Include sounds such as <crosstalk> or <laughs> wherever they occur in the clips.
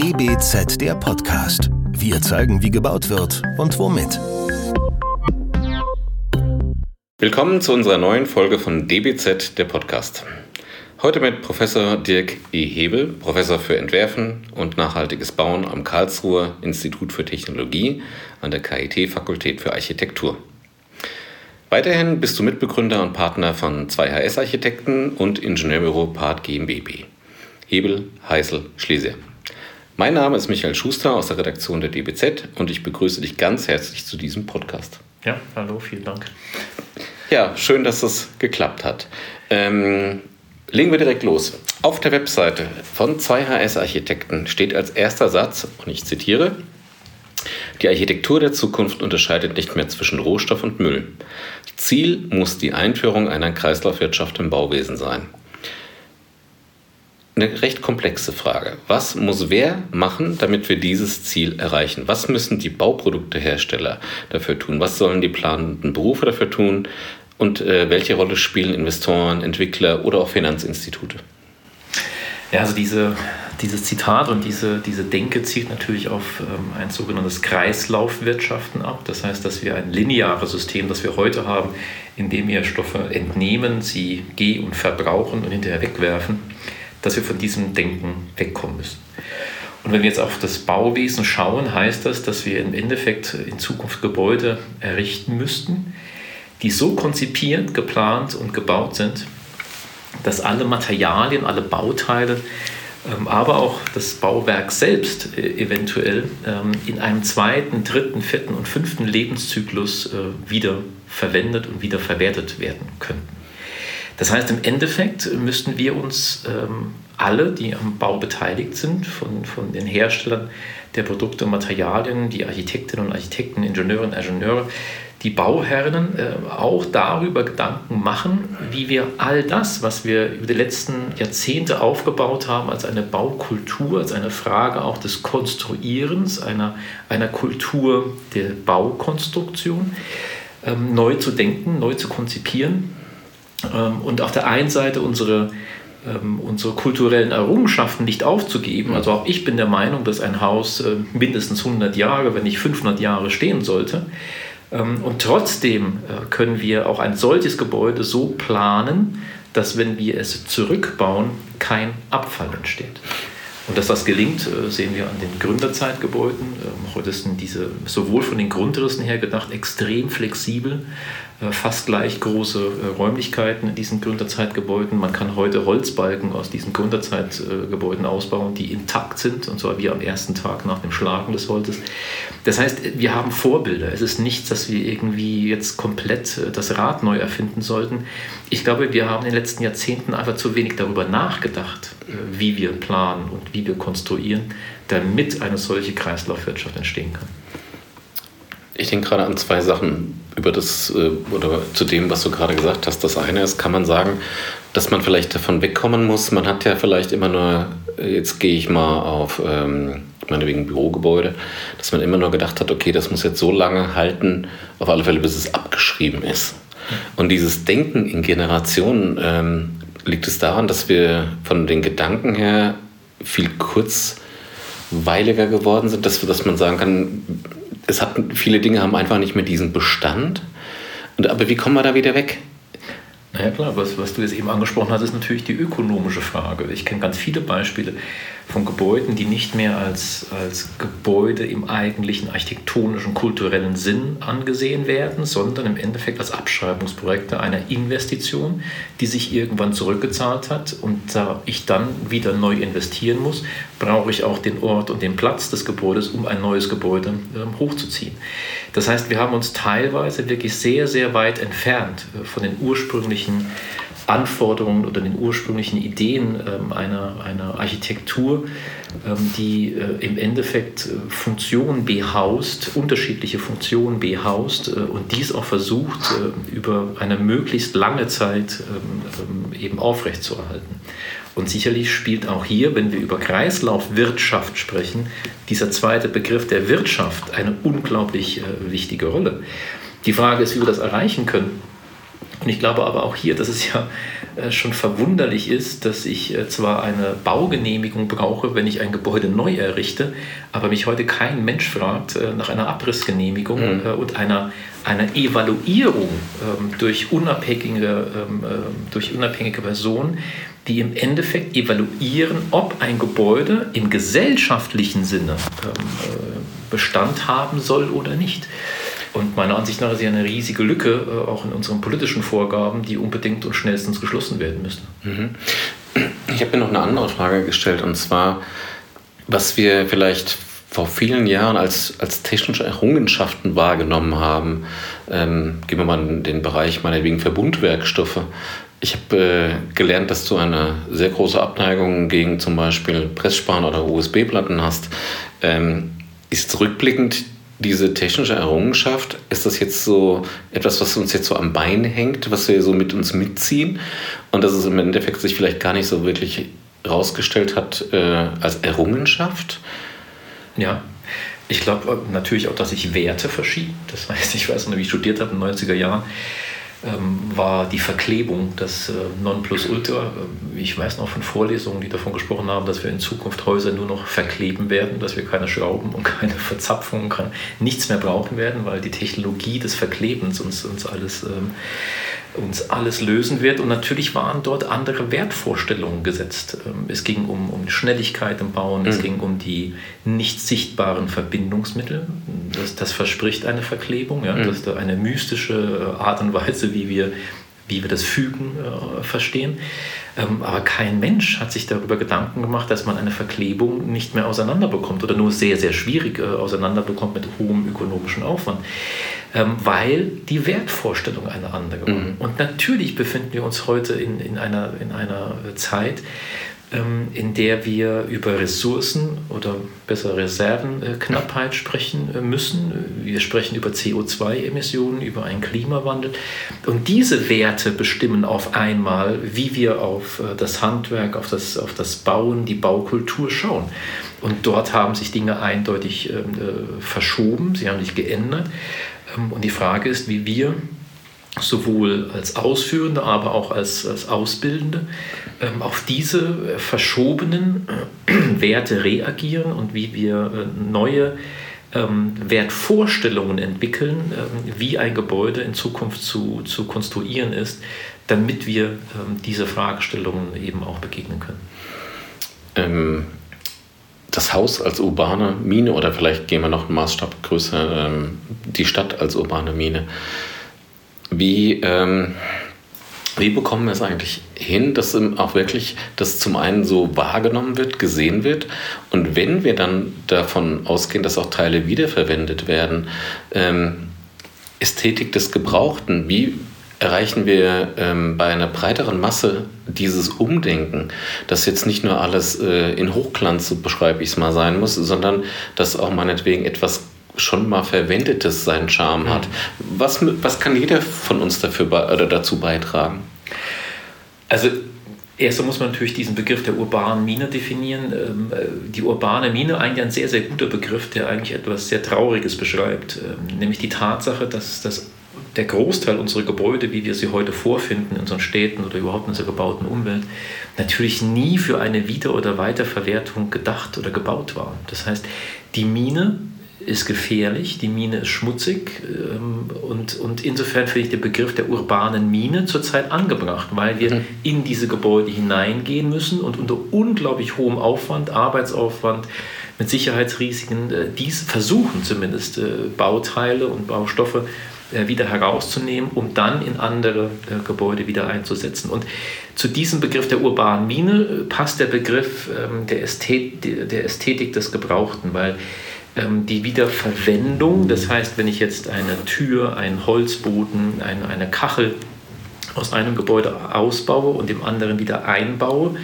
DBZ der Podcast. Wir zeigen, wie gebaut wird und womit. Willkommen zu unserer neuen Folge von DBZ der Podcast. Heute mit Professor Dirk E. Hebel, Professor für Entwerfen und nachhaltiges Bauen am Karlsruher Institut für Technologie an der KIT Fakultät für Architektur. Weiterhin bist du Mitbegründer und Partner von 2HS Architekten und Ingenieurbüro Part GmbB. Hebel, Heißel, Schlesier. Mein Name ist Michael Schuster aus der Redaktion der DBZ und ich begrüße dich ganz herzlich zu diesem Podcast. Ja, hallo, vielen Dank. Ja, schön, dass das geklappt hat. Ähm, legen wir direkt los. Auf der Webseite von 2HS Architekten steht als erster Satz, und ich zitiere, die Architektur der Zukunft unterscheidet nicht mehr zwischen Rohstoff und Müll. Ziel muss die Einführung einer Kreislaufwirtschaft im Bauwesen sein. Eine recht komplexe Frage. Was muss wer machen, damit wir dieses Ziel erreichen? Was müssen die Bauproduktehersteller dafür tun? Was sollen die planenden Berufe dafür tun? Und äh, welche Rolle spielen Investoren, Entwickler oder auch Finanzinstitute? Ja, also diese, dieses Zitat und diese, diese Denke zielt natürlich auf ähm, ein sogenanntes Kreislaufwirtschaften ab. Das heißt, dass wir ein lineares System, das wir heute haben, in dem wir Stoffe entnehmen, sie geh- und verbrauchen und hinterher wegwerfen, dass wir von diesem Denken wegkommen müssen. Und wenn wir jetzt auf das Bauwesen schauen, heißt das, dass wir im Endeffekt in Zukunft Gebäude errichten müssten, die so konzipiert, geplant und gebaut sind, dass alle Materialien, alle Bauteile, ähm, aber auch das Bauwerk selbst äh, eventuell ähm, in einem zweiten, dritten, vierten und fünften Lebenszyklus äh, wieder verwendet und wieder verwertet werden könnten. Das heißt, im Endeffekt müssten wir uns ähm, alle, die am Bau beteiligt sind, von, von den Herstellern der Produkte und Materialien, die Architektinnen und Architekten, Ingenieurinnen und Ingenieure, die Bauherren äh, auch darüber Gedanken machen, wie wir all das, was wir über die letzten Jahrzehnte aufgebaut haben, als eine Baukultur, als eine Frage auch des Konstruierens, einer, einer Kultur der Baukonstruktion, ähm, neu zu denken, neu zu konzipieren und auf der einen Seite unsere ähm, unsere kulturellen Errungenschaften nicht aufzugeben. Also auch ich bin der Meinung, dass ein Haus äh, mindestens 100 Jahre, wenn nicht 500 Jahre stehen sollte. Ähm, und trotzdem äh, können wir auch ein solches Gebäude so planen, dass wenn wir es zurückbauen, kein Abfall entsteht. Und dass das gelingt, äh, sehen wir an den Gründerzeitgebäuden. Ähm, heute sind diese sowohl von den Grundrissen her gedacht extrem flexibel, fast gleich große äh, Räumlichkeiten in diesen Gründerzeitgebäuden. Man kann heute Holzbalken aus diesen Gründerzeitgebäuden ausbauen, die intakt sind, und zwar wie am ersten Tag nach dem Schlagen des Holzes. Das heißt, wir haben Vorbilder. Es ist nichts, dass wir irgendwie jetzt komplett äh, das Rad neu erfinden sollten. Ich glaube, wir haben in den letzten Jahrzehnten einfach zu wenig darüber nachgedacht, wie wir planen und wie wir konstruieren, damit eine solche Kreislaufwirtschaft entstehen kann. Ich denke gerade an zwei Sachen über das äh, oder zu dem, was du gerade gesagt hast. Das eine ist, kann man sagen, dass man vielleicht davon wegkommen muss. Man hat ja vielleicht immer nur, äh, jetzt gehe ich mal auf ähm, meinetwegen Bürogebäude, dass man immer nur gedacht hat, okay, das muss jetzt so lange halten, auf alle Fälle, bis es abgeschrieben ist. Und dieses Denken in Generationen ähm, liegt es daran, dass wir von den Gedanken her viel kurzweiliger geworden sind, dass, dass man sagen kann, es hat, viele Dinge haben einfach nicht mehr diesen Bestand. Und, aber wie kommen wir da wieder weg? Naja klar, was, was du jetzt eben angesprochen hast, ist natürlich die ökonomische Frage. Ich kenne ganz viele Beispiele von Gebäuden, die nicht mehr als, als Gebäude im eigentlichen architektonischen, kulturellen Sinn angesehen werden, sondern im Endeffekt als Abschreibungsprojekte einer Investition, die sich irgendwann zurückgezahlt hat. Und da ich dann wieder neu investieren muss, brauche ich auch den Ort und den Platz des Gebäudes, um ein neues Gebäude äh, hochzuziehen. Das heißt, wir haben uns teilweise wirklich sehr, sehr weit entfernt äh, von den ursprünglichen Anforderungen oder den ursprünglichen Ideen ähm, einer, einer Architektur, ähm, die äh, im Endeffekt äh, Funktionen behaust, unterschiedliche Funktionen behaust äh, und dies auch versucht, über eine möglichst lange Zeit ähm, eben aufrechtzuerhalten. Und sicherlich spielt auch hier, wenn wir über Kreislaufwirtschaft sprechen, dieser zweite Begriff der Wirtschaft eine unglaublich wichtige Rolle. Die Frage ist, wie wir das erreichen können. Und ich glaube aber auch hier, dass es ja äh, schon verwunderlich ist, dass ich äh, zwar eine Baugenehmigung brauche, wenn ich ein Gebäude neu errichte, aber mich heute kein Mensch fragt äh, nach einer Abrissgenehmigung mhm. und einer, einer Evaluierung ähm, durch unabhängige, ähm, durch unabhängige Personen, die im Endeffekt evaluieren, ob ein Gebäude im gesellschaftlichen Sinne ähm, Bestand haben soll oder nicht. Und meiner Ansicht nach ist ja eine riesige Lücke, äh, auch in unseren politischen Vorgaben, die unbedingt und schnellstens geschlossen werden müsste. Mhm. Ich habe mir noch eine andere Frage gestellt, und zwar, was wir vielleicht vor vielen Jahren als, als technische Errungenschaften wahrgenommen haben. Ähm, gehen wir mal in den Bereich meinetwegen Verbundwerkstoffe. Ich habe äh, gelernt, dass du eine sehr große Abneigung gegen zum Beispiel Pressspan oder USB-Platten hast. Ähm, ist rückblickend diese technische Errungenschaft, ist das jetzt so etwas, was uns jetzt so am Bein hängt, was wir so mit uns mitziehen und dass es im Endeffekt sich vielleicht gar nicht so wirklich rausgestellt hat äh, als Errungenschaft? Ja, ich glaube natürlich auch, dass sich Werte verschieben. Das <laughs> heißt, ich weiß noch, wie ich studiert habe in den 90er Jahren, ähm, war die Verklebung das äh, Nonplusultra. Ähm, ich weiß noch von Vorlesungen, die davon gesprochen haben, dass wir in Zukunft Häuser nur noch verkleben werden, dass wir keine Schrauben und keine <laughs> Verzapfungen, kein, nichts mehr brauchen werden, weil die Technologie des Verklebens uns, uns alles ähm, uns alles lösen wird. Und natürlich waren dort andere Wertvorstellungen gesetzt. Ähm, es ging um, um Schnelligkeit im Bauen, mhm. es ging um die nicht sichtbaren Verbindungsmittel. Das, das verspricht eine Verklebung, ja? Mhm. das ist eine mystische äh, Art und Weise, wie wir, wie wir das Fügen äh, verstehen. Ähm, aber kein Mensch hat sich darüber Gedanken gemacht, dass man eine Verklebung nicht mehr auseinanderbekommt oder nur sehr, sehr schwierig äh, auseinanderbekommt mit hohem ökonomischen Aufwand ähm, weil die Wertvorstellung eine andere war. Mhm. Und natürlich befinden wir uns heute in, in, einer, in einer Zeit, in der wir über Ressourcen oder besser Reservenknappheit sprechen äh, müssen. Wir sprechen über CO2-Emissionen, über einen Klimawandel. Und diese Werte bestimmen auf einmal, wie wir auf äh, das Handwerk, auf das, auf das Bauen, die Baukultur schauen. Und dort haben sich Dinge eindeutig ähm, äh, verschoben, sie haben sich geändert. Ähm, und die Frage ist, wie wir sowohl als Ausführende, aber auch als, als Ausbildende ähm, auf diese äh, verschobenen äh, <clears throat> Werte reagieren und wie wir äh, neue ähm, Wertvorstellungen entwickeln, wie ein Gebäude in Zukunft zu, zu konstruieren ist, damit wir diese Fragestellungen eben auch begegnen können. Ähm, das Haus als urbane Mine oder vielleicht gehen wir noch einen Maßstab größer, ähm, die Stadt als urbane Mine. Wie, ähm, wie bekommen wir es eigentlich hin, dass auch wirklich das zum einen so wahrgenommen wird, gesehen wird? Und wenn wir dann davon ausgehen, dass auch Teile wiederverwendet werden, ähm, Ästhetik des Gebrauchten, wie erreichen wir ähm, bei einer breiteren Masse dieses Umdenken, dass jetzt nicht nur alles äh, in Hochglanz, so beschreibe ich es mal, sein muss, sondern dass auch meinetwegen etwas schon mal Verwendetes seinen Charme hat. Was, was kann jeder von uns dafür oder dazu beitragen? Also Erst muss man natürlich diesen Begriff der urbanen Mine definieren. Ähm, äh, die urbane Mine, eigentlich ein sehr, sehr guter Begriff, der eigentlich etwas sehr Trauriges beschreibt, ähm, nämlich die Tatsache, dass das der Großteil unserer Gebäude, wie wir sie heute vorfinden in unseren Städten oder überhaupt in unserer gebauten Umwelt, natürlich nie für eine Wieder- oder Weiterverwertung gedacht oder gebaut waren. Das heißt, die Mine ist gefährlich, die Mine ist schmutzig ähm, und, und insofern finde ich den Begriff der urbanen Mine zurzeit angebracht, weil wir mhm. in diese Gebäude hineingehen müssen und unter unglaublich hohem Aufwand, Arbeitsaufwand, mit Sicherheitsrisiken, äh, dies versuchen zumindest äh, Bauteile und Baustoffe äh, wieder herauszunehmen, um dann in andere äh, Gebäude wieder einzusetzen. Und zu diesem Begriff der urbanen Mine passt der Begriff ähm, der, Ästhet der Ästhetik des Gebrauchten, weil die Wiederverwendung, das heißt, wenn ich jetzt eine Tür, einen Holzboden, eine, eine Kachel aus einem Gebäude ausbaue und im anderen wieder einbaue,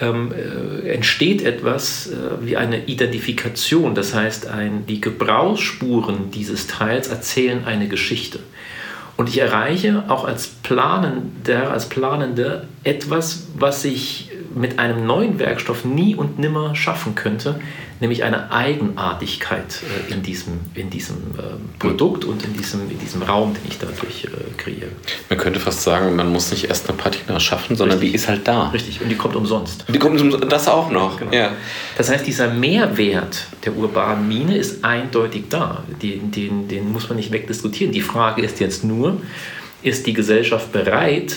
ähm, äh, entsteht etwas äh, wie eine Identifikation. Das heißt, ein, die Gebrauchsspuren dieses Teils erzählen eine Geschichte. Und ich erreiche auch als Planender, als Planende etwas, was ich, mit einem neuen Werkstoff nie und nimmer schaffen könnte, nämlich eine Eigenartigkeit äh, in diesem, in diesem äh, Produkt und in diesem, in diesem Raum, den ich dadurch äh, kreiere. Man könnte fast sagen, man muss nicht erst eine Patina schaffen, sondern Richtig. die ist halt da. Richtig, und die kommt umsonst. Die kommt umsonst, das auch noch. Genau. Ja. Das heißt, dieser Mehrwert der urbanen Mine ist eindeutig da. Den, den, den muss man nicht wegdiskutieren. Die Frage ist jetzt nur, ist die Gesellschaft bereit,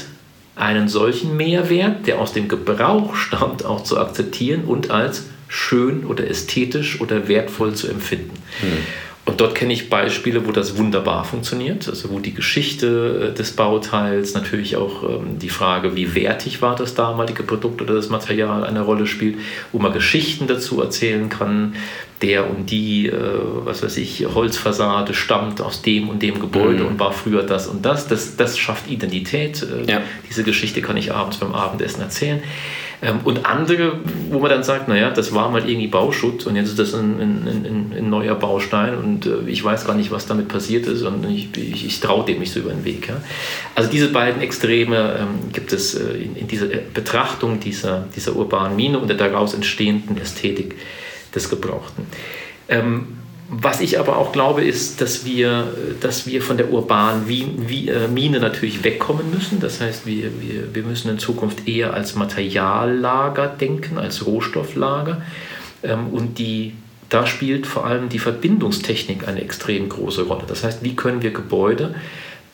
einen solchen Mehrwert, der aus dem Gebrauch stammt, auch zu akzeptieren und als schön oder ästhetisch oder wertvoll zu empfinden. Hm. Und dort kenne ich Beispiele, wo das wunderbar funktioniert, also wo die Geschichte äh, des Bauteils, natürlich auch ähm, die Frage, wie wertig war das damalige Produkt oder das Material eine Rolle spielt, wo man Geschichten dazu erzählen kann, der und die, äh, was weiß ich, Holzfassade stammt aus dem und dem Gebäude mhm. und war früher das und das. Das, das schafft Identität. Äh, ja. Diese Geschichte kann ich abends beim Abendessen erzählen. Ähm, und andere, wo man dann sagt, naja, das war mal irgendwie Bauschutt und jetzt ist das ein, ein, ein, ein neuer Baustein und äh, ich weiß gar nicht, was damit passiert ist und ich, ich, ich traue dem nicht so über den Weg. Ja. Also diese beiden Extreme ähm, gibt es äh, in, in, dieser Betrachtung dieser, dieser urbanen Mine und der daraus entstehenden Ästhetik des Gebrauchten. Ähm, was ich aber auch glaube, ist, dass wir, dass wir von der urbanen äh, Mine natürlich wegkommen müssen. Das heißt, wir, wir, wir müssen in Zukunft eher als Materiallager denken, als Rohstofflager. Ähm, und die, da spielt vor allem die Verbindungstechnik eine extrem große Rolle. Das heißt, wie können wir Gebäude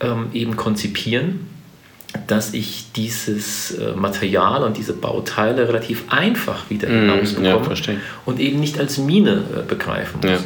ähm, eben konzipieren, dass ich dieses äh, Material und diese Bauteile relativ einfach wieder hinausbekomme ja, und eben nicht als Mine äh, begreifen muss. Ja.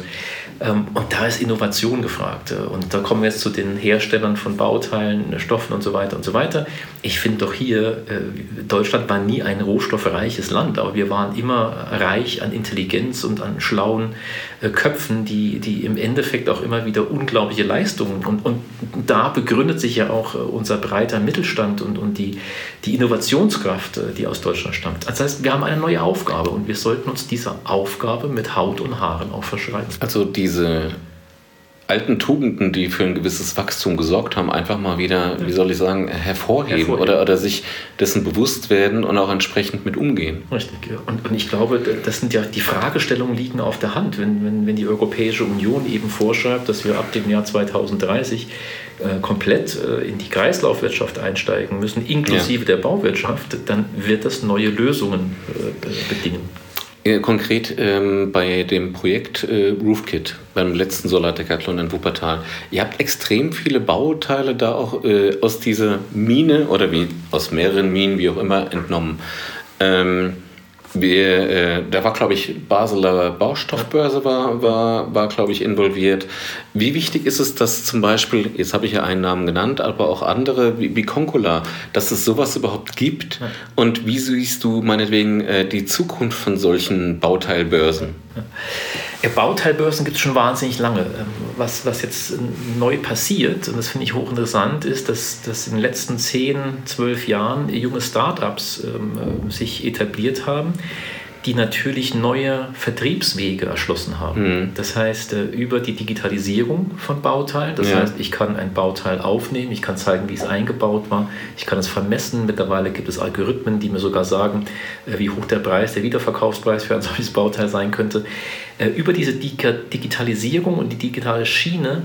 Ähm, und da ist Innovation gefragt. Und da kommen wir jetzt zu den Herstellern von Bauteilen, Stoffen und so weiter und so weiter. Ich finde doch hier, äh, Deutschland war nie ein rohstoffreiches Land, aber wir waren immer reich an Intelligenz und an schlauen äh, Köpfen, die, die im Endeffekt auch immer wieder unglaubliche Leistungen und, und da begründet sich ja auch äh, unser breiter Mittelstand und, und die, die Innovationskraft, die aus Deutschland stammt. Das heißt, wir haben eine neue Aufgabe und wir sollten uns dieser Aufgabe mit Haut und Haaren auch verschreiben. Also die diese alten Tugenden, die für ein gewisses Wachstum gesorgt haben, einfach mal wieder, wie soll ich sagen, hervorheben, hervorheben. Oder, oder sich dessen bewusst werden und auch entsprechend mit umgehen. Richtig, ja. Und, und ich glaube, das sind ja die Fragestellungen liegen auf der Hand. Wenn, wenn, wenn die Europäische Union eben vorschreibt, dass wir ab dem Jahr 2030 äh, komplett äh, in die Kreislaufwirtschaft einsteigen müssen, inklusive ja. der Bauwirtschaft, dann wird das neue Lösungen äh, bedingen. Äh, konkret ähm, bei dem Projekt äh, Roofkit, beim letzten Solardecathlon in Wuppertal. Ihr habt extrem viele Bauteile da auch äh, aus dieser Mine oder wie aus mehreren Minen, wie auch immer, entnommen. Ähm, wir, äh, da war, glaube ich, Basler Baustoffbörse war, war, war glaube ich, involviert. Wie wichtig ist es, dass zum Beispiel, jetzt habe ich ja einen Namen genannt, aber auch andere wie, wie Concola, dass es sowas überhaupt gibt? Ja. Und wie siehst du meinetwegen äh, die Zukunft von solchen Bauteilbörsen? Ja. Bauteilbörsen gibt es schon wahnsinnig lange. Ähm, was, was jetzt neu passiert, und das finde ich hochinteressant, ist, dass, dass in den letzten 10, 12 Jahren junge Startups ähm, äh, sich etabliert haben, die natürlich neue Vertriebswege erschlossen haben. Mhm. Das heißt, äh, über die Digitalisierung von Bauteilen, das ja. heißt, ich kann ein Bauteil aufnehmen, ich kann zeigen, wie es eingebaut war, ich kann es vermessen. Mittlerweile gibt es Algorithmen, die mir sogar sagen, äh, wie hoch der Preis, der Wiederverkaufspreis für ein solches Bauteil sein könnte. Äh, über diese Digitalisierung und die digitale Schiene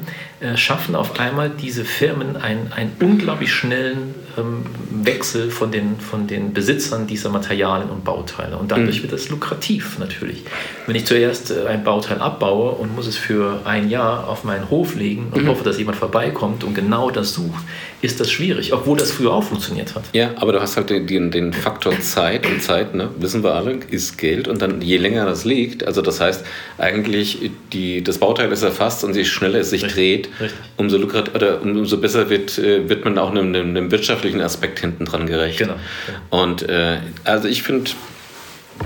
schaffen auf einmal diese Firmen einen, einen unglaublich schnellen ähm, Wechsel von den, von den Besitzern dieser Materialien und Bauteile. Und dadurch mhm. wird das lukrativ natürlich. Wenn ich zuerst äh, ein Bauteil abbaue und muss es für ein Jahr auf meinen Hof legen und mhm. hoffe, dass jemand vorbeikommt und genau das sucht, ist das schwierig, obwohl das früher auch funktioniert hat. Ja, aber du hast halt den, den, den Faktor Zeit und Zeit, ne, wissen wir alle, ist Geld und dann je länger das liegt, also das heißt eigentlich, die, das Bauteil ist erfasst und je schneller es sich Richtig. dreht, Richtig. Umso, lukrat, oder umso besser wird, äh, wird man auch einem, einem wirtschaftlichen Aspekt hinten dran gerecht. Genau. genau. Und äh, also ich finde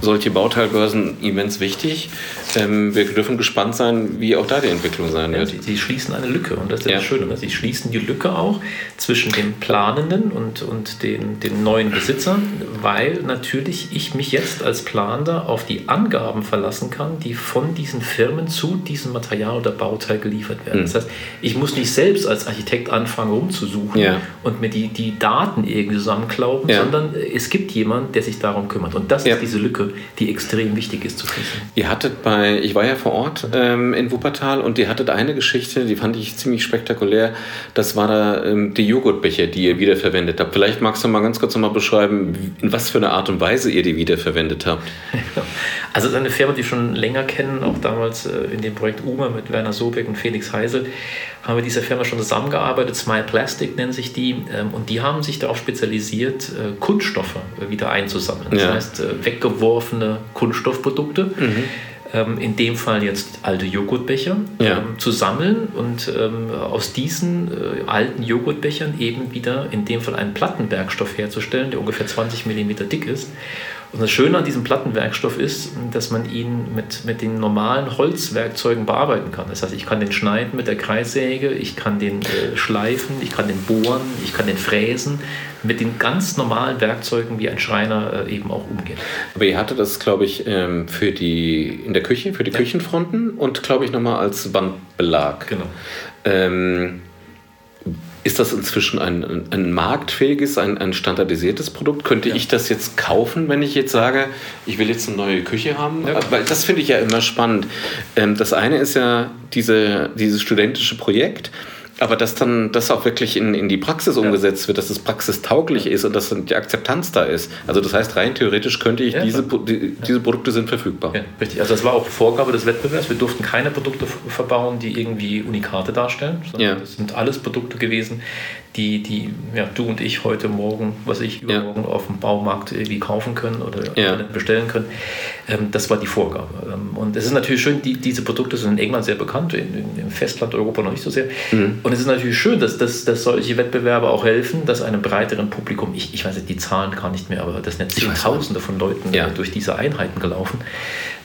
solche Bauteilbörsen immens wichtig. Ähm, wir dürfen gespannt sein, wie auch da die Entwicklung sein wird. Ja, sie, sie, schließen eine Lücke und das ist ja. das Schöne. Sie schließen die Lücke auch zwischen den Planenden und, und den, den neuen Besitzern, weil natürlich ich mich jetzt als Planender auf die Angaben verlassen kann, die von diesen Firmen zu diesem Material oder Bauteil geliefert werden. Mhm. Das heißt, ich muss nicht selbst als Architekt anfangen rumzusuchen ja. und mir die, die Daten irgendwie zusammenklauben, sondern es gibt jemanden, der sich darum kümmert. Und das ist diese Lücke, die extrem wichtig ist zu schließen. Ihr hattet bei, ich war ja vor Ort ähm, in Wuppertal und ihr hattet eine Geschichte, die fand ich ziemlich spektakulär. Das war da ähm, die Joghurtbecher, die ihr wiederverwendet habt. Vielleicht magst du mal ganz kurz nochmal beschreiben, in was für eine Art und Weise ihr die wiederverwendet habt. <laughs> Also es ist eine Firma, die wir schon länger kennen, auch damals äh, in dem Projekt UMA mit Werner Sobeck und Felix Heisel haben wir dieser Firma schon zusammengearbeitet. Smile Plastic nennen sich die. Ähm, und die haben sich darauf spezialisiert, äh, Kunststoffe wieder einzusammeln. Das ja. heißt, äh, weggeworfene Kunststoffprodukte. Mhm. Ähm, in dem Fall jetzt alte Joghurtbecher ja. ähm, zu sammeln und ähm, aus diesen äh, alten Joghurtbechern eben wieder in dem Fall einen Plattenwerkstoff herzustellen, der ungefähr 20 mm dick ist und das Schöne an diesem Plattenwerkstoff ist, dass man ihn mit, mit den normalen Holzwerkzeugen bearbeiten kann. Das heißt, ich kann den schneiden mit der Kreissäge, ich kann den äh, schleifen, ich kann den bohren, ich kann den fräsen. Mit den ganz normalen Werkzeugen, wie ein Schreiner äh, eben auch umgeht. Aber ihr hattet das, glaube ich, ähm, für die, in der Küche, für die ja. Küchenfronten und, glaube ich, nochmal als Wandbelag. Genau. Ähm, ist das inzwischen ein, ein marktfähiges, ein, ein standardisiertes Produkt? Könnte ja. ich das jetzt kaufen, wenn ich jetzt sage, ich will jetzt eine neue Küche haben? Ja. Weil das finde ich ja immer spannend. Ähm, das eine ist ja diese, dieses studentische Projekt aber dass dann das auch wirklich in, in die Praxis umgesetzt wird, dass es praxistauglich ist und dass die Akzeptanz da ist. Also das heißt, rein theoretisch könnte ich, ja, diese, die, diese Produkte sind verfügbar. Ja, richtig. Also das war auch Vorgabe des Wettbewerbs. Wir durften keine Produkte verbauen, die irgendwie Unikate darstellen, sondern ja. das sind alles Produkte gewesen, die, die ja, du und ich heute Morgen, was ich übermorgen ja. auf dem Baumarkt irgendwie kaufen können oder ja. bestellen können. Ähm, das war die Vorgabe. Ähm, und es ist natürlich schön, die, diese Produkte sind in England sehr bekannt, in, in, im Festland Europa noch nicht so sehr. Mhm. Und es ist natürlich schön, dass, dass, dass solche Wettbewerbe auch helfen, dass einem breiteren Publikum, ich, ich weiß nicht die Zahlen gar nicht mehr, aber das sind Zehntausende von Leuten ja. durch diese Einheiten gelaufen.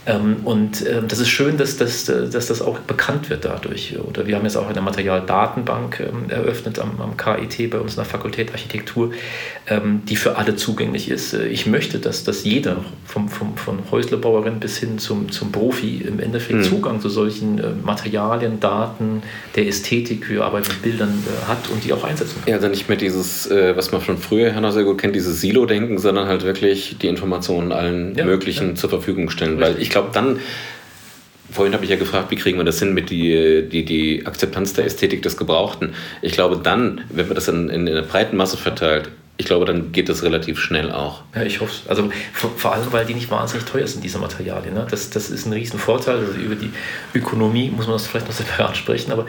Ähm, und ähm, das ist schön, dass, dass, dass das auch bekannt wird dadurch. Oder wir haben jetzt auch eine Materialdatenbank ähm, eröffnet am, am KIT bei uns in der Fakultät Architektur, die für alle zugänglich ist. Äh, ich möchte, dass, dass jeder, vom, vom, von Häuslebauerin bis hin zum, zum Profi, im Endeffekt mhm. Zugang zu solchen äh, Materialien, Daten, der Ästhetik, wir arbeiten mit Bildern, äh, hat und die auch einsetzen kann. Ja, also nicht mehr dieses, was man von früher her sehr gut kennt, dieses Silo-Denken, sondern halt wirklich die Informationen allen ja, möglichen ja. zur Verfügung stellen. Richtig. Weil ich glaube, dann, vorhin habe ich ja gefragt, wie kriegen wir das hin mit die, die, die Akzeptanz der Ästhetik des Gebrauchten. Ich glaube, dann, wenn man das in, in einer breiten Masse verteilt, ich glaube, dann geht das relativ schnell auch. Ja, ich hoffe Also vor, vor, allem, weil die nicht wahnsinnig teuer sind, diese Materialien. Ne? Das, das ist ein Riesenvorteil. Also über die Ökonomie muss man das vielleicht noch separat <laughs> sprechen, aber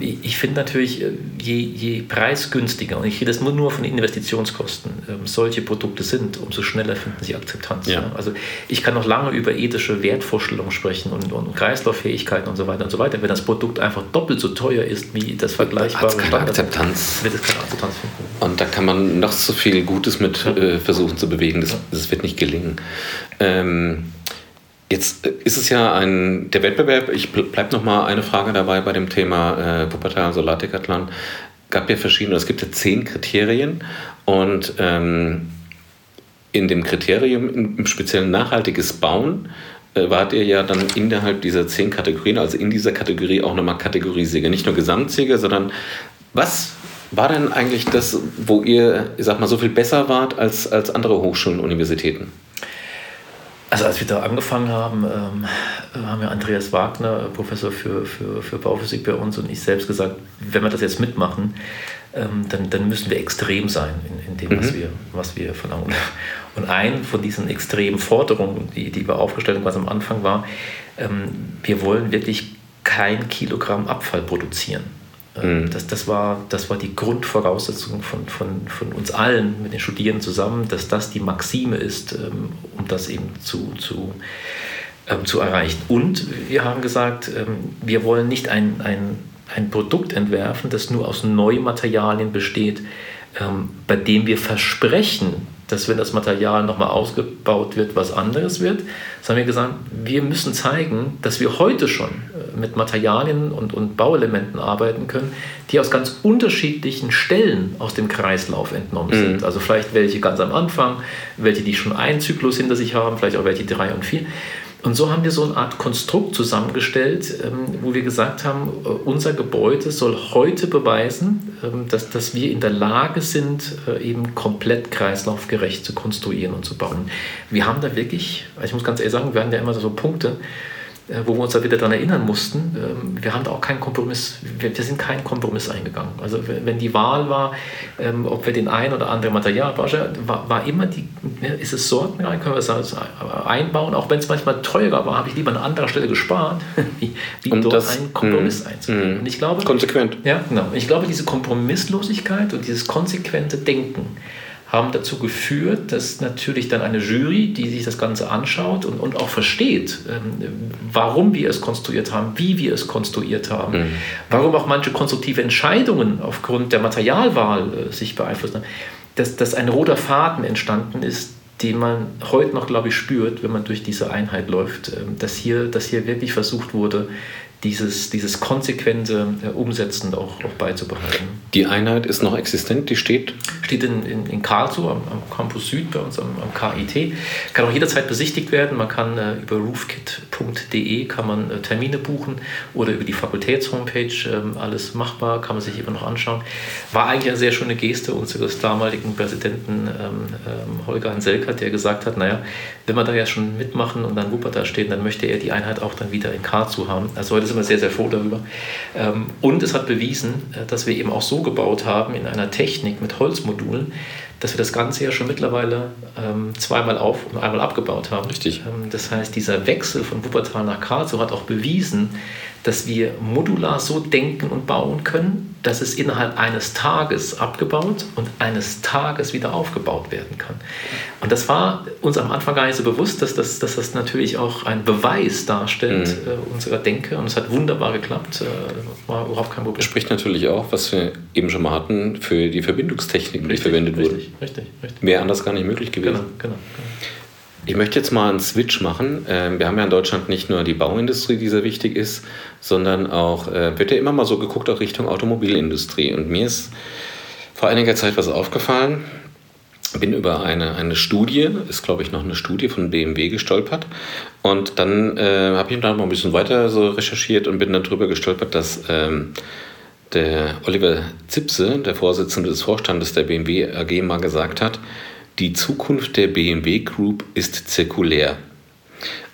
ich, ich finde natürlich, äh, je, je preisgünstiger, und ich rede das nur, von Investitionskosten, ähm, solche Produkte sind, umso schneller finden sie Akzeptanz. Ja. Ne? Also ich kann noch lange über ethische Wertvorstellungen sprechen und, und Kreislauffähigkeiten und so weiter und so weiter. Wenn das Produkt einfach doppelt so teuer ist wie das vergleichbare keine Akzeptanz. wird es keine Akzeptanz finden. Und da kann man noch so viel Gutes mit äh, versuchen zu bewegen. Das, das wird nicht gelingen. Ähm, Jetzt ist es ja ein, der Wettbewerb, ich bleibe noch mal eine Frage dabei bei dem Thema äh, Wuppertal Solardecathlon. gab ja verschiedene, es gibt ja zehn Kriterien und ähm, in dem Kriterium, im speziellen nachhaltiges Bauen, äh, wart ihr ja dann innerhalb dieser zehn Kategorien, also in dieser Kategorie auch nochmal Kategoriesieger. Nicht nur Gesamtsieger, sondern was war denn eigentlich das, wo ihr, ich sag mal, so viel besser wart als, als andere Hochschulen Universitäten? Also als wir da angefangen haben, ähm, haben ja Andreas Wagner, Professor für, für, für Bauphysik bei uns und ich selbst gesagt, wenn wir das jetzt mitmachen, ähm, dann, dann müssen wir extrem sein in, in dem, mhm. was, wir, was wir verlangen. Und ein von diesen extremen Forderungen, die, die wir aufgestellt haben, was am Anfang war, ähm, wir wollen wirklich kein Kilogramm Abfall produzieren. Ähm, mhm. Das, das, war, das war die Grundvoraussetzung von, von, von uns allen mit den Studierenden zusammen, dass das die Maxime ist, ähm, das eben zu, zu, ähm, zu erreichen. Und wir haben gesagt, wir wollen nicht ein, ein, ein Produkt entwerfen, das nur aus neuen Materialien besteht, bei dem wir versprechen, dass wenn das Material nochmal ausgebaut wird, was anderes wird, sondern wir gesagt, wir müssen zeigen, dass wir heute schon äh, mit Materialien und, und Bauelementen arbeiten können, die aus ganz unterschiedlichen Stellen aus dem Kreislauf entnommen mhm. sind. Also vielleicht welche ganz am Anfang, welche die schon einen Zyklus hinter sich haben, vielleicht auch welche drei und vier. Und so haben wir so eine Art Konstrukt zusammengestellt, ähm, wo wir gesagt haben, äh, unser Gebäude soll heute beweisen, ähm, dass, dass wir in der Lage sind, äh, eben komplett kreislaufgerecht zu konstruieren und zu bauen. Wir haben da wirklich, ich muss ganz ehrlich sagen, wir haben ja immer so Punkte, wo wir uns da wieder daran erinnern mussten, ähm, wir haben da auch keinen Kompromiss, wir, sind keinen Kompromiss eingegangen. Also wenn die Wahl war, ähm, ob wir den ein oder anderen Material war, war immer die, ist es sortenreich, können wir es einbauen, auch wenn es manchmal teurer war, habe ich lieber an anderer Stelle gespart, <laughs> wie, wie dort das, einen Kompromiss mh, einzugehen. Mm. Und ich glaube, konsequent. Ja, genau. Ich glaube, diese Kompromisslosigkeit und dieses konsequente Denken, haben dazu geführt, dass natürlich dann eine Jury, die sich das Ganze anschaut und, und auch versteht, ähm, warum wir es konstruiert haben, wie wir es konstruiert haben, mhm. warum auch manche konstruktive Entscheidungen aufgrund der Materialwahl äh, sich beeinflusst haben, dass, dass ein roter Faden entstanden ist, den man heute noch, glaube ich, spürt, wenn man durch diese Einheit läuft, ähm, dass hier, dass hier wirklich versucht wurde, dieses, dieses konsequente äh, Umsetzen auch, auch beizubehalten. Die Einheit ist noch existent, die steht? Steht in, in, in Karlsruhe am, am, Campus Süd bei uns am, am, KIT. Kann auch jederzeit besichtigt werden. Man kann äh, über roofkit.de kann man äh, Termine buchen oder über die Fakultätshomepage äh, alles machbar, kann man sich immer noch anschauen. War eigentlich eine sehr schöne Geste unseres damaligen Präsidenten ähm, ähm, Holger Hanselkert, der gesagt hat, naja, wenn wir da ja schon mitmachen und dann Wuppertal stehen, dann möchte er die Einheit auch dann wieder in Karlsruhe haben. Also heute sind wir sehr, sehr froh darüber. Ähm, und es hat bewiesen, äh, dass wir eben auch so gebaut haben in einer Technik mit Holzmodulen, dass wir das Ganze ja schon mittlerweile ähm, zweimal auf und einmal abgebaut haben. Richtig. Ähm, das heißt, dieser Wechsel von Wuppertal nach Karlsruhe hat auch bewiesen, dass wir modular so denken und bauen können, dass es innerhalb eines Tages abgebaut und eines Tages wieder aufgebaut werden kann. Und das war uns am Anfang gar nicht so bewusst, dass das, dass das natürlich auch ein Beweis darstellt mhm. äh, unserer Denke. Und es hat wunderbar geklappt, äh, war überhaupt kein Problem. Spricht natürlich auch, was wir eben schon mal hatten, für die Verbindungstechniken, die verwendet richtig, wurden. Richtig, richtig. Wäre anders gar nicht möglich gewesen. Genau, genau. genau. Ich möchte jetzt mal einen Switch machen. Ähm, wir haben ja in Deutschland nicht nur die Bauindustrie, die sehr wichtig ist, sondern auch, äh, wird ja immer mal so geguckt, auch Richtung Automobilindustrie. Und mir ist vor einiger Zeit was aufgefallen. Bin über eine, eine Studie, ist glaube ich noch eine Studie von BMW gestolpert. Und dann äh, habe ich dann mal ein bisschen weiter so recherchiert und bin dann darüber gestolpert, dass ähm, der Oliver Zipse, der Vorsitzende des Vorstandes der BMW AG, mal gesagt hat, die Zukunft der BMW Group ist zirkulär.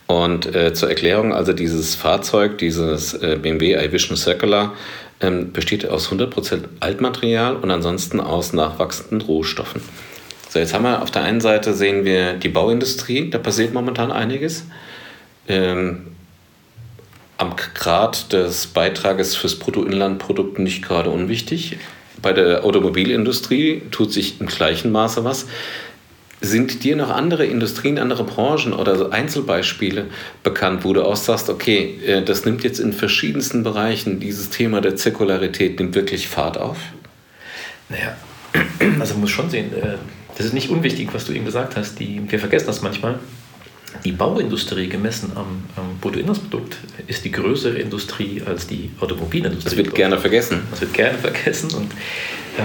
Und äh, zur Erklärung, also dieses Fahrzeug, dieses äh, BMW iVision Circular, ähm, besteht aus 100% Altmaterial und ansonsten aus nachwachsenden Rohstoffen. So, jetzt haben wir auf der einen Seite sehen wir die Bauindustrie, da passiert momentan einiges. Ähm, am Grad des Beitrages fürs Bruttoinlandprodukt nicht gerade unwichtig. Bei der Automobilindustrie tut sich im gleichen Maße was. Sind dir noch andere Industrien, andere Branchen oder Einzelbeispiele bekannt, wo du auch sagst, okay, äh, das nimmt jetzt in verschiedensten Bereichen, dieses Thema der Zirkularität nimmt wirklich Fahrt auf? Naja, <clears throat> also man muss schon sehen, äh, das ist nicht unwichtig, was du eben gesagt hast. Die, wir vergessen das manchmal. Die Bauindustrie gemessen am, am Bruttoinlandsprodukt ist die größere Industrie als die Automobilindustrie. Das wird gerne vergessen. Das wird gerne vergessen und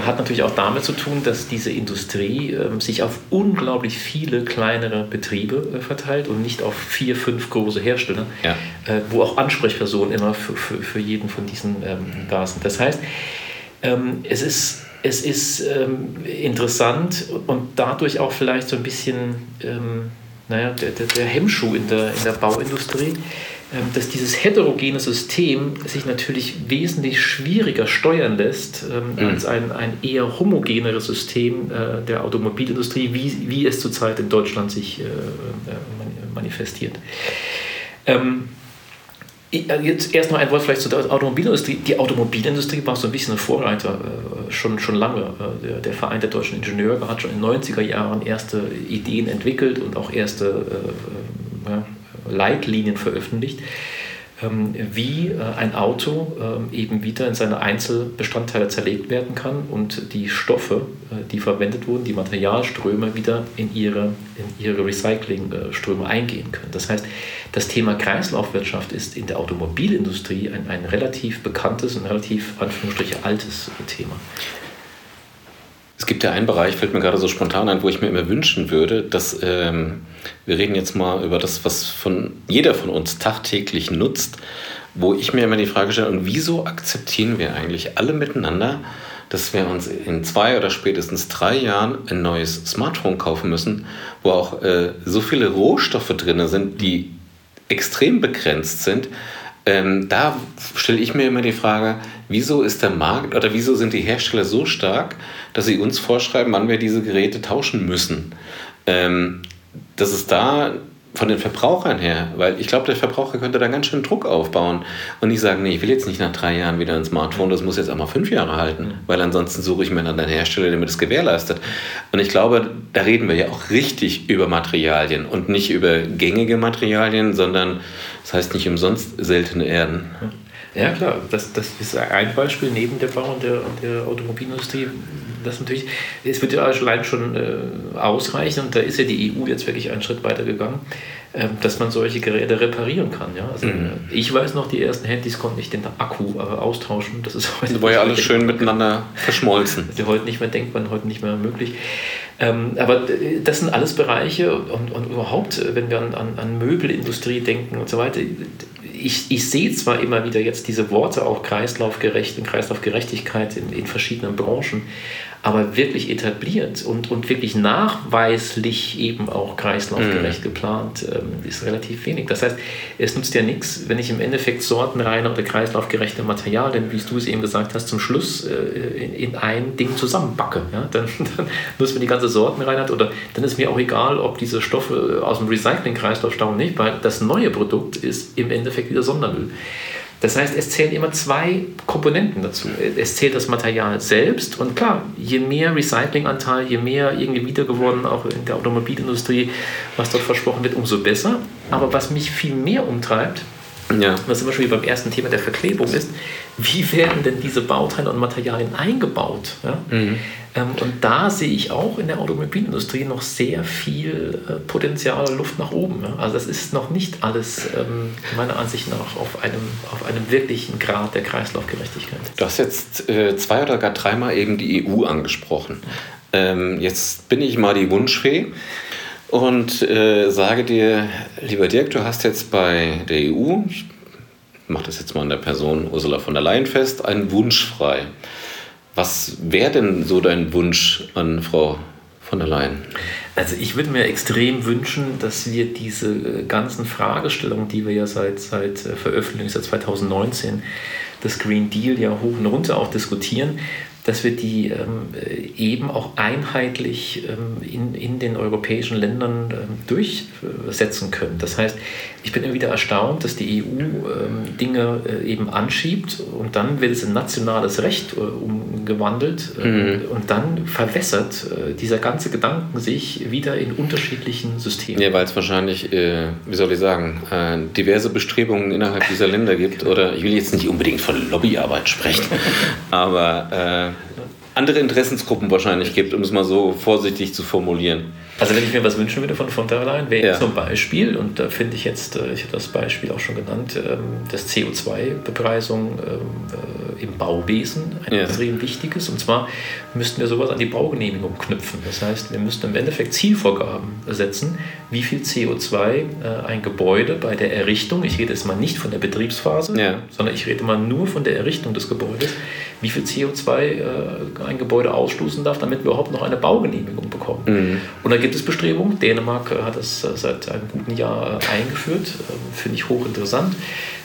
hat natürlich auch damit zu tun, dass diese Industrie äh, sich auf unglaublich viele kleinere Betriebe äh, verteilt und nicht auf vier, fünf große Hersteller, ja. äh, wo auch Ansprechpersonen immer für, für, für jeden von diesen ähm, da sind. Das heißt, ähm, es ist, es ist ähm, interessant und dadurch auch vielleicht so ein bisschen ähm, naja, der, der, der Hemmschuh in der, in der Bauindustrie ähm, dass dieses heterogene System sich natürlich wesentlich schwieriger steuern lässt ähm, mhm. als ein, ein eher homogeneres System äh, der Automobilindustrie, wie, wie es zurzeit in Deutschland sich äh, äh manifestiert. Ähm, äh, Jetzt erst noch ein Wort vielleicht zur Automobilindustrie. Die Automobilindustrie war so ein bisschen ein Vorreiter äh, schon, schon lange. Äh, der, der, Verein der deutschen Ingenieure hat schon in den 90er Jahren erste Ideen entwickelt und auch erste äh, Leitlinien veröffentlicht. Ähm, wie äh, ein Auto ähm, eben wieder in seine Einzelbestandteile zerlegt werden kann und die Stoffe, äh, die verwendet wurden, die Materialströme wieder in ihre, in ihre Recyclingströme eingehen können. Das heißt, das Thema Kreislaufwirtschaft ist in der Automobilindustrie ein, ein relativ bekanntes und relativ, Anführungsstriche, altes Thema. Es gibt ja einen Bereich, fällt mir gerade so spontan ein, wo ich mir immer wünschen würde, dass ähm, wir reden jetzt mal über das, was von jeder von uns tagtäglich nutzt, wo ich mir immer die Frage stelle, und wieso akzeptieren wir eigentlich alle miteinander, dass wir uns in zwei oder spätestens drei Jahren ein neues Smartphone kaufen müssen, wo auch äh, so viele Rohstoffe drin sind, die extrem begrenzt sind. Ähm, da stelle ich mir immer die Frage, wieso ist der Markt oder wieso sind die Hersteller so stark, dass sie uns vorschreiben, wann wir diese Geräte tauschen müssen? Ähm, dass es da von den Verbrauchern her, weil ich glaube, der Verbraucher könnte da ganz schön Druck aufbauen und nicht sagen, nee, ich will jetzt nicht nach drei Jahren wieder ein Smartphone, das muss jetzt auch mal fünf Jahre halten, weil ansonsten suche ich mir einen anderen Hersteller, der mir das gewährleistet. Und ich glaube, da reden wir ja auch richtig über Materialien und nicht über gängige Materialien, sondern das heißt nicht umsonst seltene Erden. Ja, klar, das, das ist ein Beispiel neben der Bau- und der, der Automobilindustrie. Das natürlich, es wird ja allein schon äh, ausreichen und da ist ja die EU jetzt wirklich einen Schritt weiter gegangen, äh, dass man solche Geräte reparieren kann. Ja? Also, mhm. Ich weiß noch, die ersten Handys konnten nicht den Akku äh, austauschen. Das ist heute. Das war ja alles schön miteinander verschmolzen. <laughs> Das ist heute nicht mehr denkbar und heute nicht mehr möglich. Ähm, aber das sind alles Bereiche und, und überhaupt, wenn wir an, an, an Möbelindustrie denken und so weiter, ich, ich sehe zwar immer wieder jetzt diese Worte auch kreislaufgerecht und Kreislaufgerechtigkeit in, in verschiedenen Branchen, aber wirklich etabliert und, und wirklich nachweislich eben auch kreislaufgerecht mhm. geplant ähm, ist relativ wenig. Das heißt, es nutzt ja nichts, wenn ich im Endeffekt sortenreine oder kreislaufgerechte Materialien, wie du es eben gesagt hast, zum Schluss äh, in, in, ein Ding zusammenbacke. Ja? Dann, <laughs> dann nutzt man die ganze Sortenreinheit oder dann ist mir auch egal, ob diese Stoffe aus dem Recycling-Kreislauf stammen nicht, weil das neue Produkt ist im Endeffekt wieder Sondermüll. Das heißt, es zählen immer zwei Komponenten dazu. Es zählt das Material selbst und klar, je mehr Recyclinganteil, je mehr irgendwie wiedergewonnen, auch in der Automobilindustrie, was dort versprochen wird, umso besser. Aber was mich viel mehr umtreibt, ja. was zum Beispiel beim ersten Thema der Verklebung ist, wie werden denn diese Bauteile und Materialien eingebaut? Ja? Mhm. Ähm, und da sehe ich auch in der Automobilindustrie noch sehr viel äh, Potenzial Luft nach oben. Also das ist noch nicht alles ähm, meiner Ansicht nach auf einem, auf einem wirklichen Grad der Kreislaufgerechtigkeit. Du hast jetzt äh, zwei oder gar dreimal eben die EU angesprochen. Ähm, jetzt bin ich mal die Wunschfee und äh, sage dir, lieber Dirk, du hast jetzt bei der EU, ich mache das jetzt mal an der Person Ursula von der Leyen fest, einen Wunsch frei. Was wäre denn so dein Wunsch an Frau von der Leyen? Also ich würde mir extrem wünschen, dass wir diese äh, ganzen Fragestellungen, die wir ja seit, seit äh, Veröffentlichung, seit 2019, das Green Deal ja hoch und runter auch diskutieren, dass wir die ähm, eben auch einheitlich ähm, in, in den europäischen Ländern ähm, durchsetzen können. Das heißt, ich bin immer wieder erstaunt, dass die EU ähm, Dinge äh, eben anschiebt und dann wird es in nationales Recht äh, umgewandelt äh, mhm. und dann verwässert äh, dieser ganze Gedanken sich wieder in unterschiedlichen Systemen. Ja, weil es wahrscheinlich, äh, wie soll ich sagen, äh, diverse Bestrebungen innerhalb dieser Länder gibt oder ich will jetzt nicht unbedingt von Lobbyarbeit sprechen, <laughs> aber andere Interessensgruppen wahrscheinlich gibt, um es mal so vorsichtig zu formulieren. Also wenn ich mir was wünschen würde von von der Leyen, wäre ja. zum Beispiel, und da finde ich jetzt, äh, ich habe das Beispiel auch schon genannt, ähm, dass CO2-Bepreisung ähm, äh, im Bauwesen ein ja. extrem wichtiges. Und zwar müssten wir sowas an die Baugenehmigung knüpfen. Das heißt, wir müssten im Endeffekt Zielvorgaben setzen, wie viel CO2 äh, ein Gebäude bei der Errichtung, ich rede jetzt mal nicht von der Betriebsphase, ja. sondern ich rede mal nur von der Errichtung des Gebäudes, wie viel CO2 ein Gebäude ausstoßen darf, damit wir überhaupt noch eine Baugenehmigung bekommen. Mhm. Und da gibt es Bestrebungen. Dänemark äh, hat das äh, seit einem guten Jahr äh, eingeführt. Ähm, finde ich hochinteressant.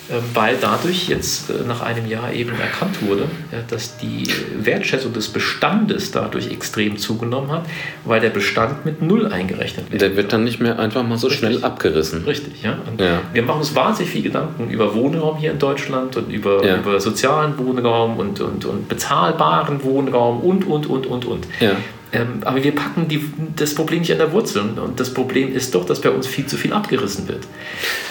Ähm, weil dadurch jetzt nach einem Jahr eben erkannt wurde, dass die Wertschätzung des Bestandes dadurch extrem zugenommen hat, weil der Bestand mit Null eingerechnet wird. Der wird dann nicht mehr einfach mal so Richtig. schnell abgerissen. Richtig, ja. ja. Wir machen uns wahnsinnig viel Gedanken über Wohnraum hier in Deutschland und über, ja. über sozialen Wohnraum und, und, und bezahlbaren Wohnraum und, und, und, und, und. Ja. Ähm, aber wir packen die, das Problem nicht an der Wurzel. Und das Problem ist doch, dass bei uns viel zu viel abgerissen wird.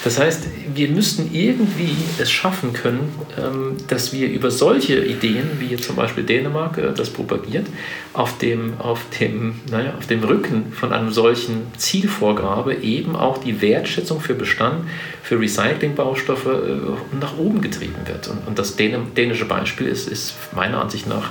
Das heißt, wir müssten irgendwie es schaffen können, ähm, dass wir über solche Ideen, wie zum Beispiel Dänemark äh, das propagiert, auf dem, auf, dem, naja, auf dem Rücken von einem solchen Zielvorgabe eben auch die Wertschätzung für Bestand, für Recyclingbaustoffe äh, nach oben getrieben wird. Und, und das dänische Beispiel ist, ist meiner Ansicht nach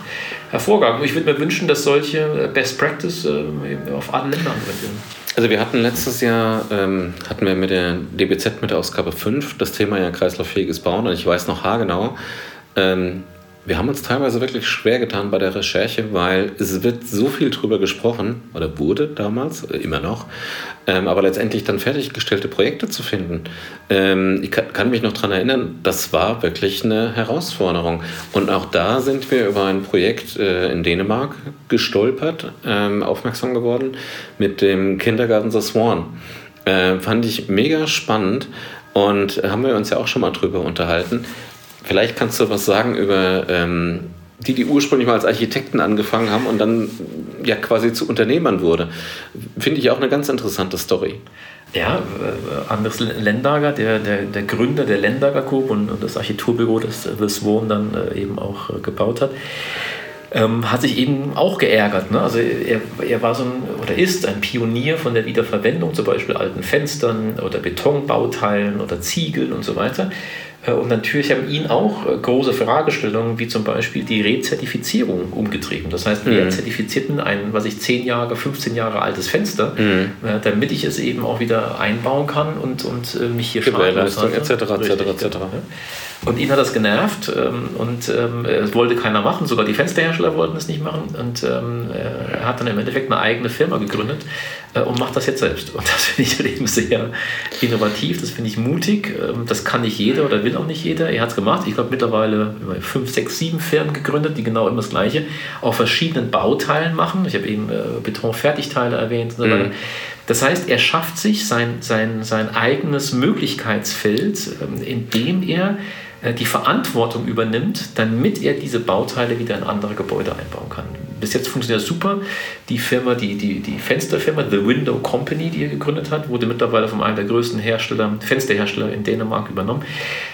hervorragend. Ich würde mir wünschen, dass solche Best Practice äh, auf alle Länder angewendet werden. Also wir hatten letztes Jahr, ähm, hatten wir mit der DBZ mit der Ausgabe 5 das Thema ja kreislauffähiges Bauen und ich weiß noch haargenau, ähm, wir haben uns teilweise wirklich schwer getan bei der Recherche, weil es wird so viel drüber gesprochen, oder wurde damals, äh, immer noch, ähm, aber letztendlich dann fertiggestellte Projekte zu finden. Ähm, ich kann, kann, mich noch daran erinnern, das war wirklich eine Herausforderung. Und auch da sind wir über ein Projekt äh, in Dänemark gestolpert, ähm, aufmerksam geworden, mit dem Kindergarten The Swan. Äh, fand ich mega spannend und haben wir uns ja auch schon mal drüber unterhalten. Vielleicht kannst du was sagen über ähm, die, die ursprünglich mal als Architekten angefangen haben und dann ja quasi zu Unternehmern wurde. Finde ich auch eine ganz interessante Story. Ja, äh, Anders Lendager, der, der, der Gründer der Lendager Group und, und das Architekturbüro, das das Wohn dann äh, eben auch äh, gebaut hat, ähm, hat sich eben auch geärgert. Ne? Also er, er war so ein oder ist ein Pionier von der Wiederverwendung, zum Beispiel alten Fenstern oder Betonbauteilen oder Ziegeln und so weiter. Äh, und natürlich haben ihn auch äh, große Fragestellungen, wie zum Beispiel die Rezertifizierung umgetrieben. Das heißt, wer mhm. zertifiziert ein, was ich 10 Jahre, 15 Jahre altes Fenster, mhm. Äh, damit ich es eben auch wieder einbauen kann und, und mich hier Gewährleistung etc. etc. etc. Und ihn hat das genervt ähm, und ähm, es wollte keiner machen, sogar die Fensterhersteller wollten es nicht machen. Und ähm, er hat dann im Endeffekt eine eigene Firma gegründet und macht das jetzt selbst. Und das finde ich halt eben sehr innovativ, das finde ich mutig. Das kann nicht jeder oder will auch nicht jeder. Er hat es gemacht. Ich glaube, mittlerweile fünf, sechs, sieben Firmen gegründet, die genau immer das Gleiche auf verschiedenen Bauteilen machen. Ich habe eben äh, Betonfertigteile erwähnt und so weiter. Mhm. Das heißt, er schafft sich sein, sein, sein eigenes Möglichkeitsfeld, ähm, indem er äh, die Verantwortung übernimmt, damit er diese Bauteile wieder in andere Gebäude einbauen kann. Bis jetzt funktioniert das super. Die Firma, die, die, die Fensterfirma, The Window Company, die er gegründet hat, wurde mittlerweile von einem der größten Hersteller, Fensterhersteller in Dänemark übernommen.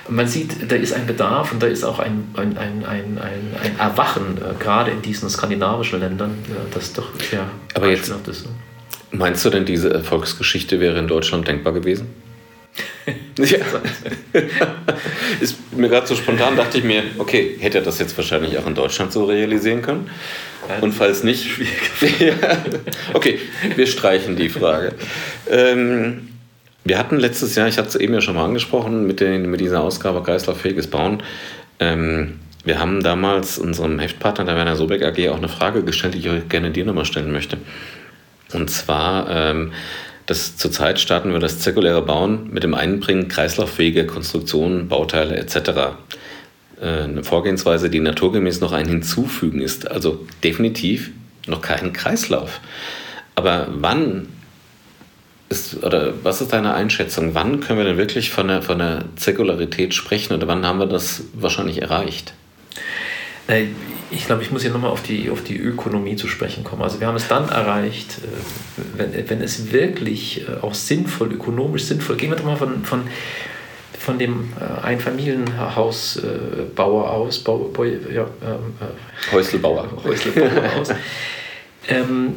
man sieht, da ist ein Bedarf und da ist auch ein, ein, ein, ein, ein, Erwachen, äh, gerade in diesen skandinavischen Ländern, äh, das doch sehr Aber jetzt, ist. Meinst du denn, diese Erfolgsgeschichte wäre in Deutschland denkbar gewesen? Ja. <laughs> Ist mir gerade so spontan, dachte ich mir, okay, hätte er das jetzt wahrscheinlich auch in Deutschland so realisieren können? Und falls nicht, <laughs> ja. okay, wir streichen die Frage. Ähm, wir hatten letztes Jahr, ich hatte es eben ja schon mal angesprochen, mit, den, mit dieser Ausgabe Kreislauffähiges Bauen. Ähm, wir haben damals unserem Heftpartner, der Werner Sobeck AG, auch eine Frage gestellt, die ich gerne dir nochmal stellen möchte. Und zwar, ähm, dass zurzeit starten wir das zirkuläre Bauen mit dem Einbringen kreislauffähiger Konstruktionen, Bauteile etc. Äh, eine Vorgehensweise, die naturgemäß noch ein Hinzufügen ist. Also definitiv noch kein Kreislauf. Aber wann ist, oder was ist deine Einschätzung? Wann können wir denn wirklich von der, von der Zirkularität sprechen oder wann haben wir das wahrscheinlich erreicht? Äh, ich glaube, ich muss hier nochmal auf die, auf die Ökonomie zu sprechen kommen. Also wir haben es dann erreicht, äh, wenn, wenn es wirklich äh, auch sinnvoll, ökonomisch sinnvoll, gehen wir doch mal von, von, von dem Einfamilienhausbauer aus, Bau, Bau, ja, ähm, Häuslebauer. <laughs> Häuslebauer aus. Ähm,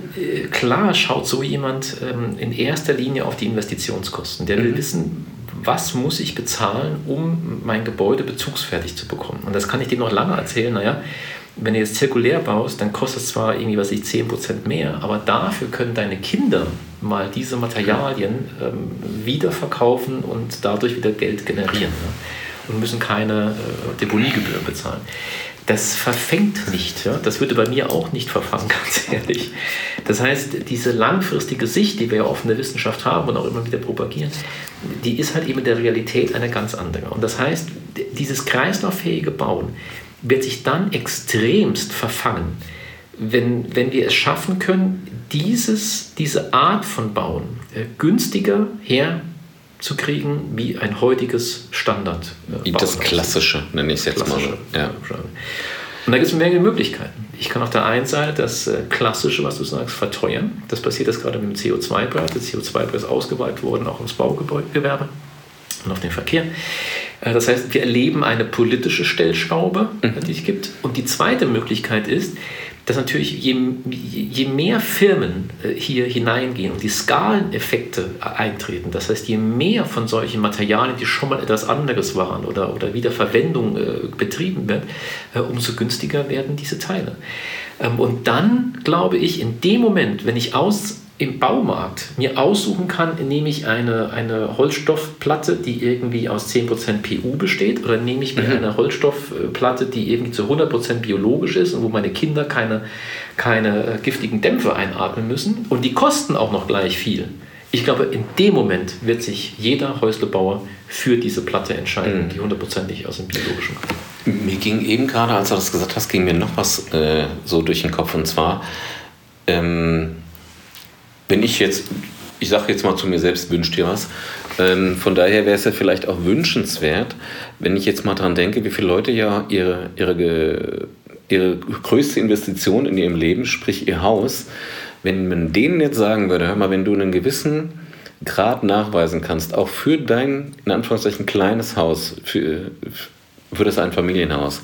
klar schaut so jemand ähm, in erster Linie auf die Investitionskosten. Der will mhm. wissen, was muss ich bezahlen, um mein Gebäude bezugsfertig zu bekommen. Und das kann ich dem noch lange erzählen. Naja, wenn du jetzt zirkulär baust, dann kostet es zwar irgendwie, was ich, 10% mehr, aber dafür können deine Kinder mal diese Materialien ähm, wieder verkaufen und dadurch wieder Geld generieren ne? und müssen keine äh, Deponiegebühren bezahlen. Das verfängt nicht. Ja? Das würde bei mir auch nicht verfangen, <laughs> ganz ehrlich. Das heißt, diese langfristige Sicht, die wir ja oft in der Wissenschaft haben und auch immer wieder propagieren, die ist halt eben in der Realität eine ganz andere. Und das heißt, dieses kreislauffähige Bauen, wird sich dann extremst verfangen, wenn, wenn wir es schaffen können, dieses, diese Art von Bauen äh, günstiger herzukriegen wie ein heutiges Standard. Äh, das Klassische, nenne ich es jetzt Klassische, mal. Ja. Und da gibt es mehrere Möglichkeiten. Ich kann auf der einen Seite das äh, Klassische, was du sagst, verteuern. Das passiert jetzt gerade mit dem CO2-Preis. Der CO2-Preis ist ausgeweitet worden, auch ins Baugewerbe und auf den Verkehr. Äh, das heißt, wir erleben eine politische Stellschraube, mhm. die es gibt. Und die zweite Möglichkeit ist, dass natürlich je, je mehr Firmen äh, hier hineingehen und die Skaleneffekte eintreten, das heißt, je mehr von solchen Materialien, die schon mal etwas anderes waren oder, oder Wiederverwendung äh, betrieben wird, äh, umso günstiger werden diese Teile. Ähm, und dann glaube ich, in dem Moment, wenn ich aus im Baumarkt mir aussuchen kann, nehme ich eine, eine Holzstoffplatte, die irgendwie aus 10% PU besteht, oder nehme ich mir mhm. eine Holzstoffplatte, die irgendwie zu 100% biologisch ist und wo meine Kinder keine, keine äh, giftigen Dämpfe einatmen müssen und die kosten auch noch gleich viel. Ich glaube, in dem Moment wird sich jeder Häuslebauer für diese Platte entscheiden, mhm. die hundertprozentig aus dem biologischen kommt. Mir ging eben gerade, als du das gesagt hast, ging mir noch was äh, so durch den Kopf und zwar, ähm, wenn ich jetzt, ich sage jetzt mal zu mir selbst, wünscht dir was. Ähm, von daher wäre es ja vielleicht auch wünschenswert, wenn ich jetzt mal daran denke, wie viele Leute ja ihre, ihre, ihre größte Investition in ihrem Leben, sprich ihr Haus, wenn man denen jetzt sagen würde, hör mal, wenn du einen gewissen Grad nachweisen kannst, auch für dein, in Anführungszeichen, kleines Haus, für, für das ein Familienhaus,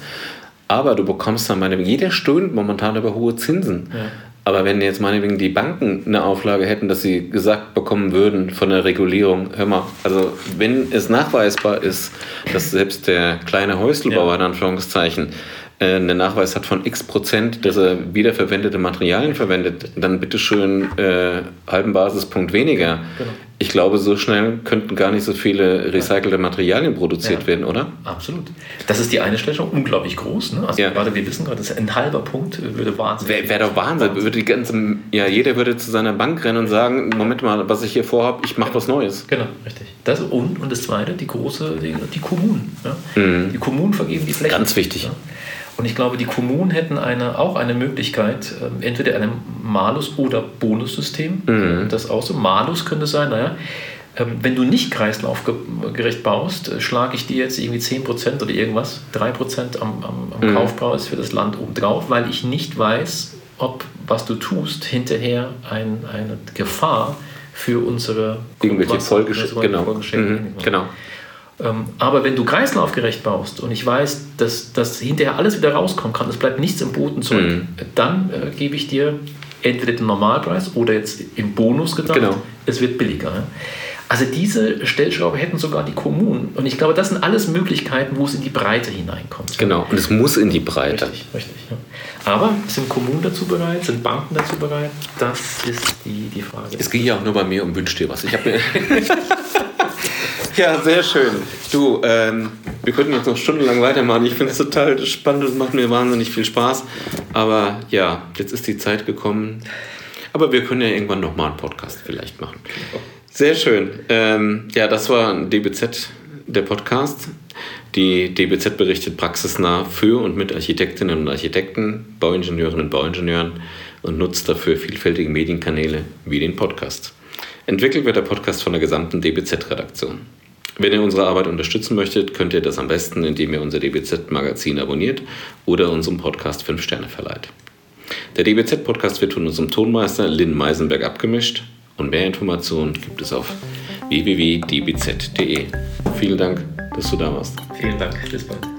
aber du bekommst dann meine, jeder stöhnt momentan über hohe Zinsen. Ja. Aber wenn jetzt meinetwegen die Banken eine Auflage hätten, dass sie gesagt bekommen würden von der Regulierung, hör mal, also wenn es nachweisbar ist, dass selbst der kleine Häuslebauer ja. in Anführungszeichen einen Nachweis hat von x Prozent, dass er wiederverwendete Materialien verwendet, dann bitteschön äh, halben Basispunkt weniger. Genau. Ich glaube, so schnell könnten gar nicht so viele recycelte Materialien produziert ja. werden, oder? Absolut. Das ist die eine Stellung, unglaublich groß. Ne? Also ja. gerade wir wissen gerade, ein halber Punkt würde Wahnsinn. Wäre wär doch Wahnsinn. Wahnsinn. Würde die ganze, ja, jeder würde zu seiner Bank rennen und sagen, Moment mal, was ich hier vorhabe, ich mache was Neues. Genau, richtig. Das und, und das Zweite, die große, die, die Kommunen. Ja? Mhm. Die Kommunen vergeben die Flächen. Ganz wichtig. Und ich glaube, die Kommunen hätten eine, auch eine Möglichkeit, ähm, entweder einem Malus- oder Bonussystem. Mhm. Das auch so. Malus könnte sein, naja, ähm, wenn du nicht kreislaufgerecht baust, äh, schlage ich dir jetzt irgendwie 10% oder irgendwas, 3% am, am, am mhm. Kaufpreis für das Land obendrauf, weil ich nicht weiß, ob was du tust hinterher ein, eine Gefahr für unsere irgendwelche Folgeschäden genau. Mhm. genau. Ähm, aber wenn du kreislaufgerecht baust und ich weiß, dass, dass hinterher alles wieder rauskommen kann, es bleibt nichts im Boden zurück, mhm. dann äh, gebe ich dir entweder den Normalpreis oder jetzt im Bonus gedacht, genau. es wird billiger. Also diese Stellschraube hätten sogar die Kommunen. Und ich glaube, das sind alles Möglichkeiten, wo es in die Breite hineinkommt. Genau, und es muss in die Breite. Richtig, richtig. Ja. Aber sind Kommunen dazu bereit? Sind Banken dazu bereit? Das ist die, die Frage. Es ging ja auch nur bei mir um Wünsch dir was. Ich habe <laughs> Ja, sehr schön. Du, ähm, wir könnten jetzt noch stundenlang weitermachen. Ich finde es total spannend und macht mir wahnsinnig viel Spaß. Aber ja, jetzt ist die Zeit gekommen. Aber wir können ja irgendwann nochmal einen Podcast vielleicht machen. Sehr schön. Ähm, ja, das war DBZ, der Podcast. Die DBZ berichtet praxisnah für und mit Architektinnen und Architekten, Bauingenieurinnen und Bauingenieuren und nutzt dafür vielfältige Medienkanäle wie den Podcast. Entwickelt wird der Podcast von der gesamten DBZ-Redaktion. Wenn ihr unsere Arbeit unterstützen möchtet, könnt ihr das am besten, indem ihr unser DBZ-Magazin abonniert oder unserem Podcast 5 Sterne verleiht. Der DBZ-Podcast wird von unserem Tonmeister Lynn Meisenberg abgemischt und mehr Informationen gibt es auf www.dbz.de. Vielen Dank, dass du da warst. Vielen Dank, bis bald.